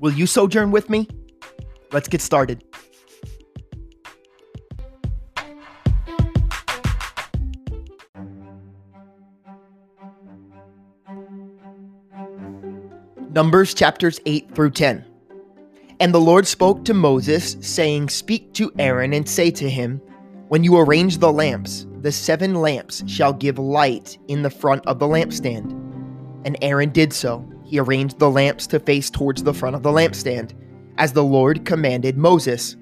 Will you sojourn with me? Let's get started. Numbers chapters 8 through 10. And the Lord spoke to Moses, saying, Speak to Aaron and say to him, When you arrange the lamps, the seven lamps shall give light in the front of the lampstand. And Aaron did so. He arranged the lamps to face towards the front of the lampstand, as the Lord commanded Moses.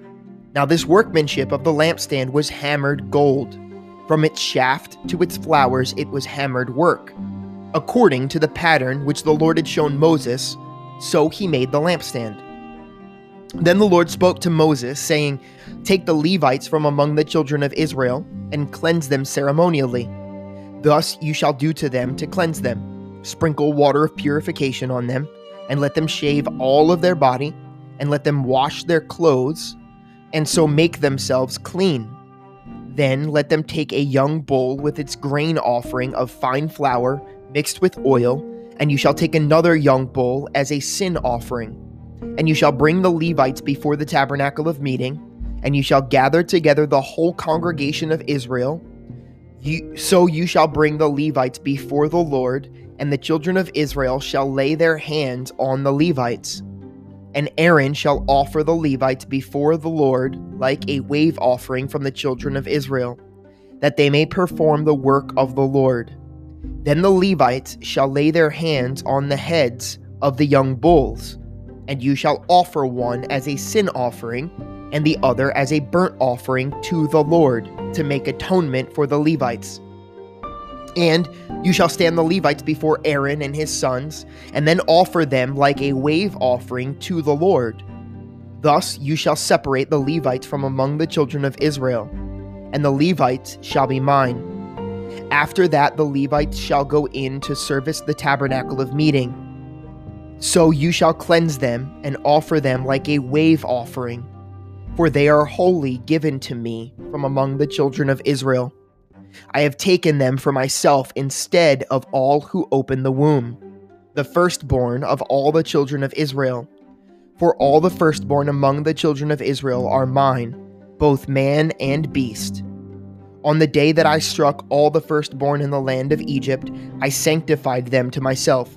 Now, this workmanship of the lampstand was hammered gold. From its shaft to its flowers, it was hammered work. According to the pattern which the Lord had shown Moses, so he made the lampstand. Then the Lord spoke to Moses, saying, Take the Levites from among the children of Israel, and cleanse them ceremonially. Thus you shall do to them to cleanse them. Sprinkle water of purification on them, and let them shave all of their body, and let them wash their clothes, and so make themselves clean. Then let them take a young bull with its grain offering of fine flour mixed with oil, and you shall take another young bull as a sin offering. And you shall bring the Levites before the tabernacle of meeting, and you shall gather together the whole congregation of Israel. You, so you shall bring the Levites before the Lord, and the children of Israel shall lay their hands on the Levites. And Aaron shall offer the Levites before the Lord like a wave offering from the children of Israel, that they may perform the work of the Lord. Then the Levites shall lay their hands on the heads of the young bulls, and you shall offer one as a sin offering, and the other as a burnt offering to the Lord, to make atonement for the Levites. And you shall stand the Levites before Aaron and his sons, and then offer them like a wave offering to the Lord. Thus you shall separate the Levites from among the children of Israel, and the Levites shall be mine. After that, the Levites shall go in to service the tabernacle of meeting. So you shall cleanse them and offer them like a wave offering, for they are wholly given to me from among the children of Israel. I have taken them for myself instead of all who open the womb, the firstborn of all the children of Israel. For all the firstborn among the children of Israel are mine, both man and beast. On the day that I struck all the firstborn in the land of Egypt, I sanctified them to myself.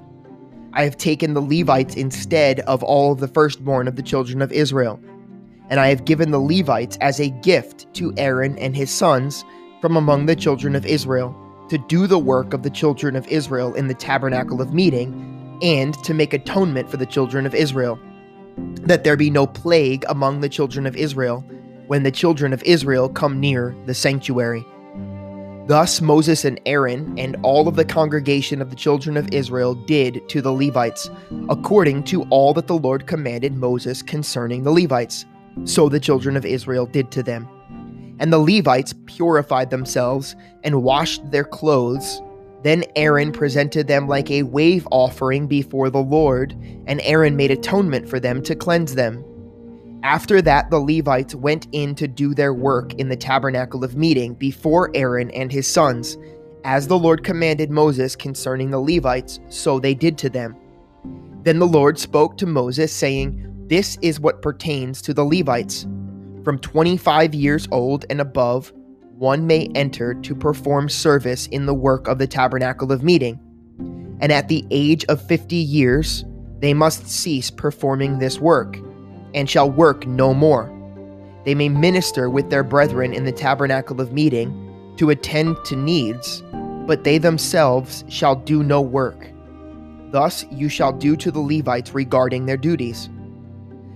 I have taken the Levites instead of all the firstborn of the children of Israel. And I have given the Levites as a gift to Aaron and his sons from among the children of Israel, to do the work of the children of Israel in the tabernacle of meeting, and to make atonement for the children of Israel, that there be no plague among the children of Israel when the children of Israel come near the sanctuary. Thus Moses and Aaron and all of the congregation of the children of Israel did to the Levites, according to all that the Lord commanded Moses concerning the Levites. So the children of Israel did to them. And the Levites purified themselves and washed their clothes. Then Aaron presented them like a wave offering before the Lord, and Aaron made atonement for them to cleanse them. After that, the Levites went in to do their work in the tabernacle of meeting before Aaron and his sons. As the Lord commanded Moses concerning the Levites, so they did to them. Then the Lord spoke to Moses, saying, This is what pertains to the Levites. From 25 years old and above, one may enter to perform service in the work of the tabernacle of meeting. And at the age of 50 years, they must cease performing this work, and shall work no more. They may minister with their brethren in the tabernacle of meeting to attend to needs, but they themselves shall do no work. Thus you shall do to the Levites regarding their duties.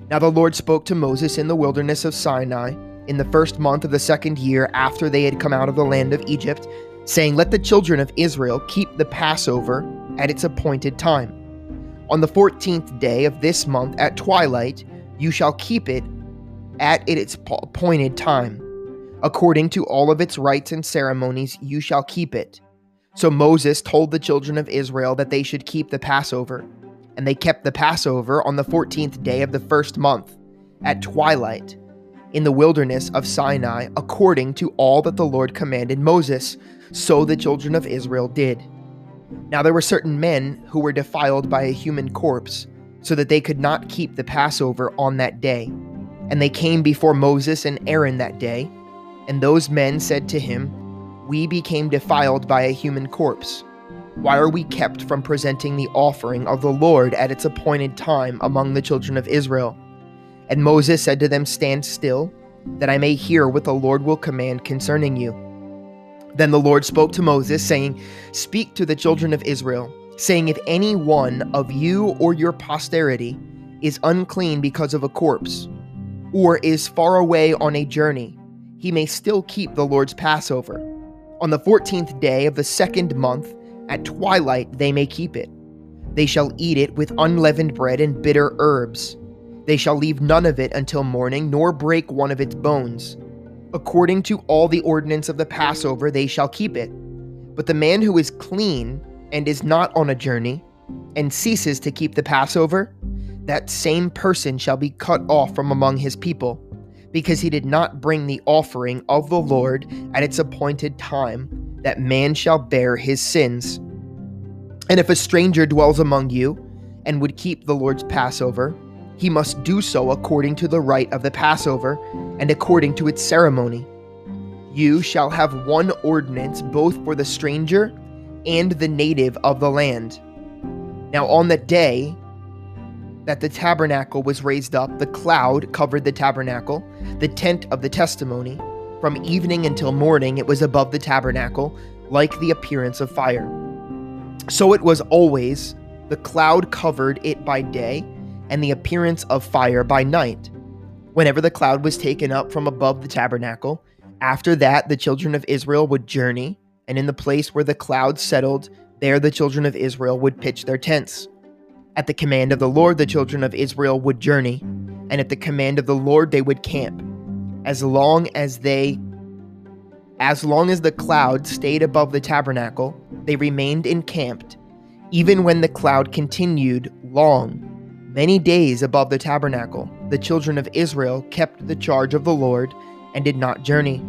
Now the Lord spoke to Moses in the wilderness of Sinai in the first month of the second year after they had come out of the land of Egypt, saying, Let the children of Israel keep the Passover at its appointed time. On the fourteenth day of this month at twilight, you shall keep it at its appointed time. According to all of its rites and ceremonies, you shall keep it. So Moses told the children of Israel that they should keep the Passover. And they kept the Passover on the 14th day of the first month, at twilight, in the wilderness of Sinai, according to all that the Lord commanded Moses. So the children of Israel did. Now there were certain men who were defiled by a human corpse, so that they could not keep the Passover on that day. And they came before Moses and Aaron that day, and those men said to him, We became defiled by a human corpse. Why are we kept from presenting the offering of the Lord at its appointed time among the children of Israel? And Moses said to them, Stand still, that I may hear what the Lord will command concerning you. Then the Lord spoke to Moses, saying, Speak to the children of Israel, saying, If any one of you or your posterity is unclean because of a corpse, or is far away on a journey, he may still keep the Lord's Passover. On the fourteenth day of the second month, at twilight, they may keep it. They shall eat it with unleavened bread and bitter herbs. They shall leave none of it until morning, nor break one of its bones. According to all the ordinance of the Passover, they shall keep it. But the man who is clean and is not on a journey, and ceases to keep the Passover, that same person shall be cut off from among his people, because he did not bring the offering of the Lord at its appointed time, that man shall bear his sins. And if a stranger dwells among you, and would keep the Lord's Passover, he must do so according to the rite of the Passover and according to its ceremony. You shall have one ordinance both for the stranger and the native of the land. Now, on the day that the tabernacle was raised up, the cloud covered the tabernacle, the tent of the testimony. From evening until morning, it was above the tabernacle, like the appearance of fire. So it was always the cloud covered it by day, and the appearance of fire by night. Whenever the cloud was taken up from above the tabernacle, after that the children of Israel would journey, and in the place where the cloud settled, there the children of Israel would pitch their tents. At the command of the Lord, the children of Israel would journey, and at the command of the Lord, they would camp. As long as they as long as the cloud stayed above the tabernacle, they remained encamped, even when the cloud continued long, many days above the tabernacle. The children of Israel kept the charge of the Lord and did not journey.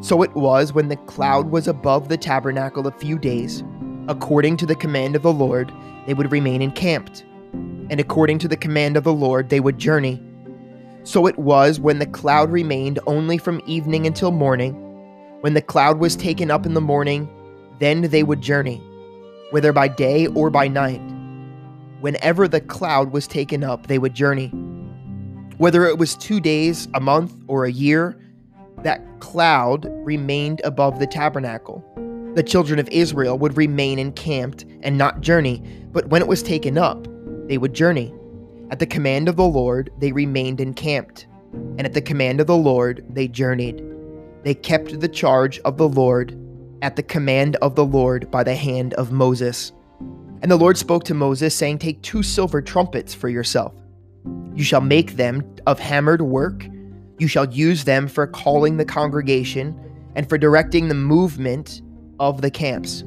So it was when the cloud was above the tabernacle a few days, according to the command of the Lord, they would remain encamped, and according to the command of the Lord, they would journey. So it was when the cloud remained only from evening until morning. When the cloud was taken up in the morning, then they would journey, whether by day or by night. Whenever the cloud was taken up, they would journey. Whether it was two days, a month, or a year, that cloud remained above the tabernacle the children of Israel would remain encamped and not journey, but when it was taken up, they would journey. At the command of the Lord, they remained encamped, and at the command of the Lord, they journeyed. They kept the charge of the Lord at the command of the Lord by the hand of Moses. And the Lord spoke to Moses, saying, Take two silver trumpets for yourself. You shall make them of hammered work. You shall use them for calling the congregation and for directing the movement of the camps.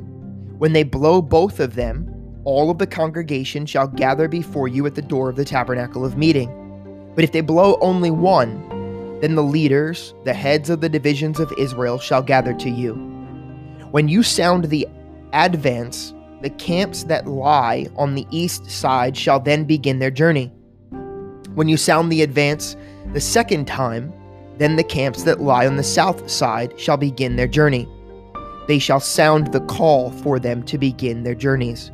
When they blow both of them, all of the congregation shall gather before you at the door of the tabernacle of meeting. But if they blow only one, then the leaders, the heads of the divisions of Israel, shall gather to you. When you sound the advance, the camps that lie on the east side shall then begin their journey. When you sound the advance the second time, then the camps that lie on the south side shall begin their journey they shall sound the call for them to begin their journeys.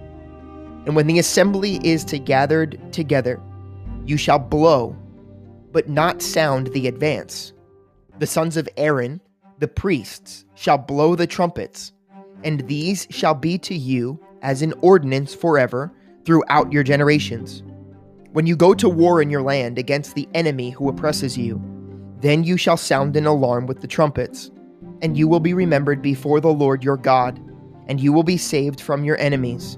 And when the assembly is to gathered together, you shall blow, but not sound the advance. The sons of Aaron, the priests, shall blow the trumpets, and these shall be to you as an ordinance forever throughout your generations. When you go to war in your land against the enemy who oppresses you, then you shall sound an alarm with the trumpets and you will be remembered before the Lord your God, and you will be saved from your enemies.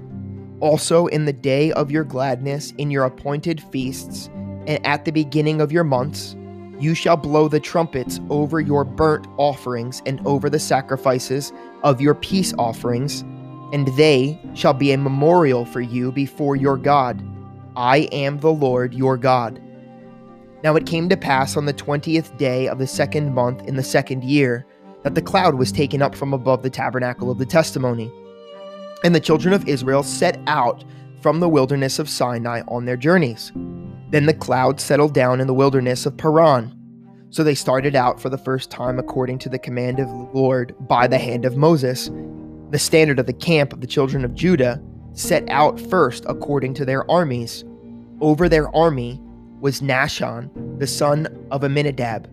Also, in the day of your gladness, in your appointed feasts, and at the beginning of your months, you shall blow the trumpets over your burnt offerings and over the sacrifices of your peace offerings, and they shall be a memorial for you before your God. I am the Lord your God. Now it came to pass on the twentieth day of the second month in the second year that the cloud was taken up from above the tabernacle of the testimony. And the children of Israel set out from the wilderness of Sinai on their journeys. Then the cloud settled down in the wilderness of Paran. So they started out for the first time according to the command of the Lord by the hand of Moses. The standard of the camp of the children of Judah set out first according to their armies. Over their army was Nahshon, the son of Amminadab.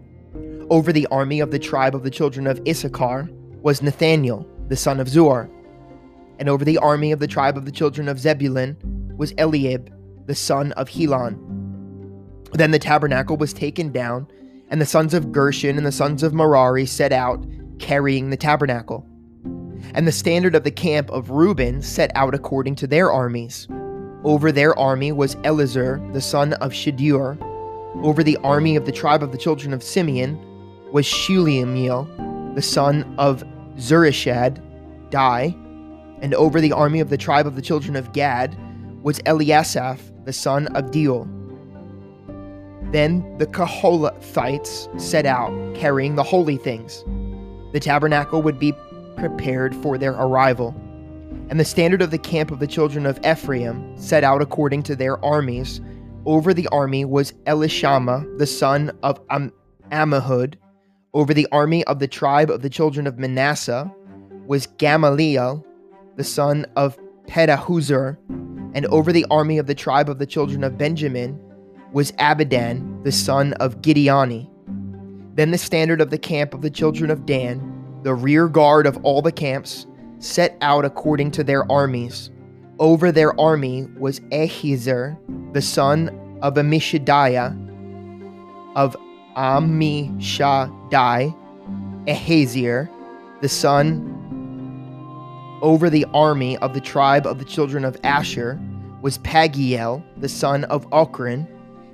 Over the army of the tribe of the children of Issachar was Nathaniel, the son of Zuar. And over the army of the tribe of the children of Zebulun was Eliab, the son of Helon. Then the tabernacle was taken down, and the sons of Gershon and the sons of Merari set out, carrying the tabernacle. And the standard of the camp of Reuben set out according to their armies. Over their army was Elizur, the son of Shedeur. Over the army of the tribe of the children of Simeon was Shelumiel, the son of Zurishaddai. And over the army of the tribe of the children of Gad was Eliasaph, the son of Deuel. Then the Kohalathites set out, carrying the holy things. The tabernacle would be prepared for their arrival. And the standard of the camp of the children of Ephraim set out according to their armies. Over the army was Elishama, the son of Am- Ammihud. Over the army of the tribe of the children of Manasseh was Gamaliel, the son of Pedahzur. And over the army of the tribe of the children of Benjamin was Abidan, the son of Gideoni. Then the standard of the camp of the children of Dan, the rear guard of all the camps, set out according to their armies. Over their army was Ahiezer, the son of Ammishaddai, of Ammishaddai, Ahiezer, the son over the army of the tribe of the children of Asher was Pagiel, the son of Ocran,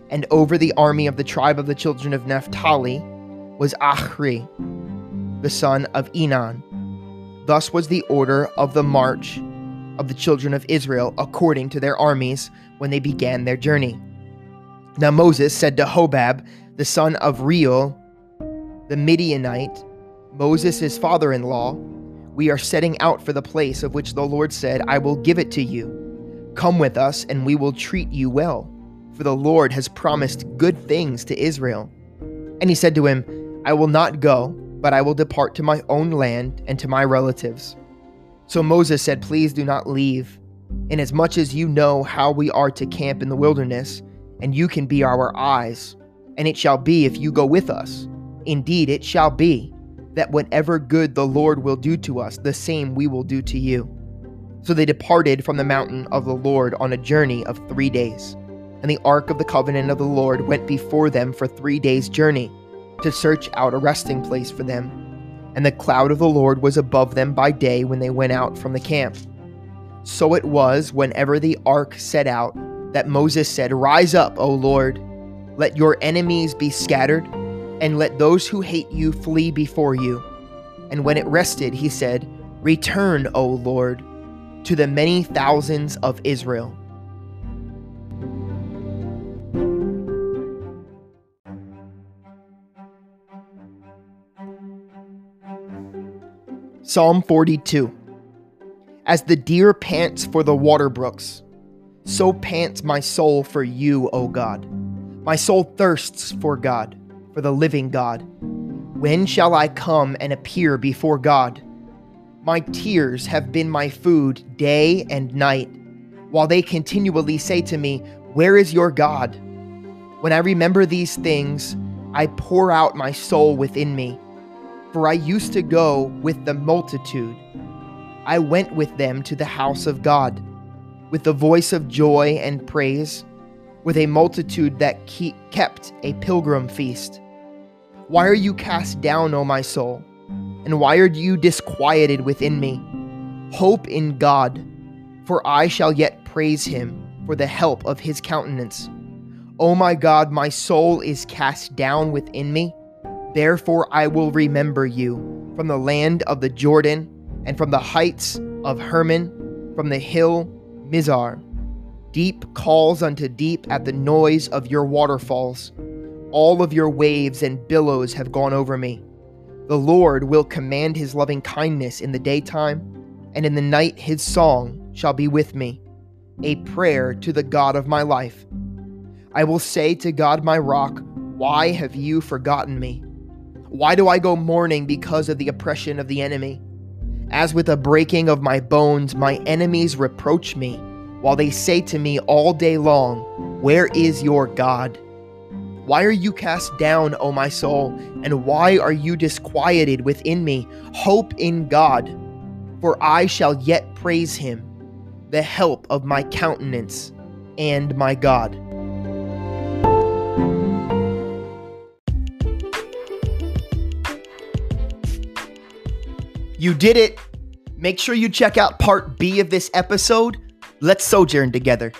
and over the army of the tribe of the children of Naphtali was Achri, the son of Enan. Thus was the order of the march of the children of Israel according to their armies when they began their journey. Now Moses said to Hobab, the son of Reuel, the Midianite, Moses' father in law, We are setting out for the place of which the Lord said, I will give it to you. Come with us, and we will treat you well for the Lord has promised good things to Israel. And he said to him, I will not go, but I will depart to my own land and to my relatives. So Moses said, Please do not leave, inasmuch as you know how we are to camp in the wilderness, and you can be our eyes. And it shall be if you go with us. Indeed, it shall be that whatever good the Lord will do to us, the same we will do to you. So they departed from the mountain of the Lord on a journey of three days and the ark of the covenant of the Lord went before them for three days' journey to search out a resting place for them. And the cloud of the Lord was above them by day when they went out from the camp. So it was, whenever the ark set out, that Moses said, Rise up, O Lord, let your enemies be scattered, and let those who hate you flee before you. And when it rested, he said, Return, O Lord, to the many thousands of Israel. Psalm 42 As the deer pants for the water brooks, so pants my soul for you, O God. My soul thirsts for God, for the living God. When shall I come and appear before God? My tears have been my food day and night, while they continually say to me, Where is your God? When I remember these things, I pour out my soul within me. For I used to go with the multitude. I went with them to the house of God, with the voice of joy and praise, with a multitude that kept a pilgrim feast. Why are you cast down, O my soul? And why are you disquieted within me? Hope in God, for I shall yet praise him for the help of his countenance. O my God, my soul is cast down within me. Therefore I will remember you from the land of the Jordan and from the heights of Hermon, from the hill Mizar. Deep calls unto deep at the noise of your waterfalls. All of your waves and billows have gone over me. The Lord will command his loving kindness in the daytime, and in the night his song shall be with me, a prayer to the God of my life. I will say to God my rock, Why have you forgotten me? Why do I go mourning because of the oppression of the enemy? As with a breaking of my bones, my enemies reproach me, while they say to me all day long, Where is your God? Why are you cast down, O my soul? And why are you disquieted within me? Hope in God, for I shall yet praise him, the help of my countenance and my God. You did it. Make sure you check out part B of this episode. Let's sojourn together.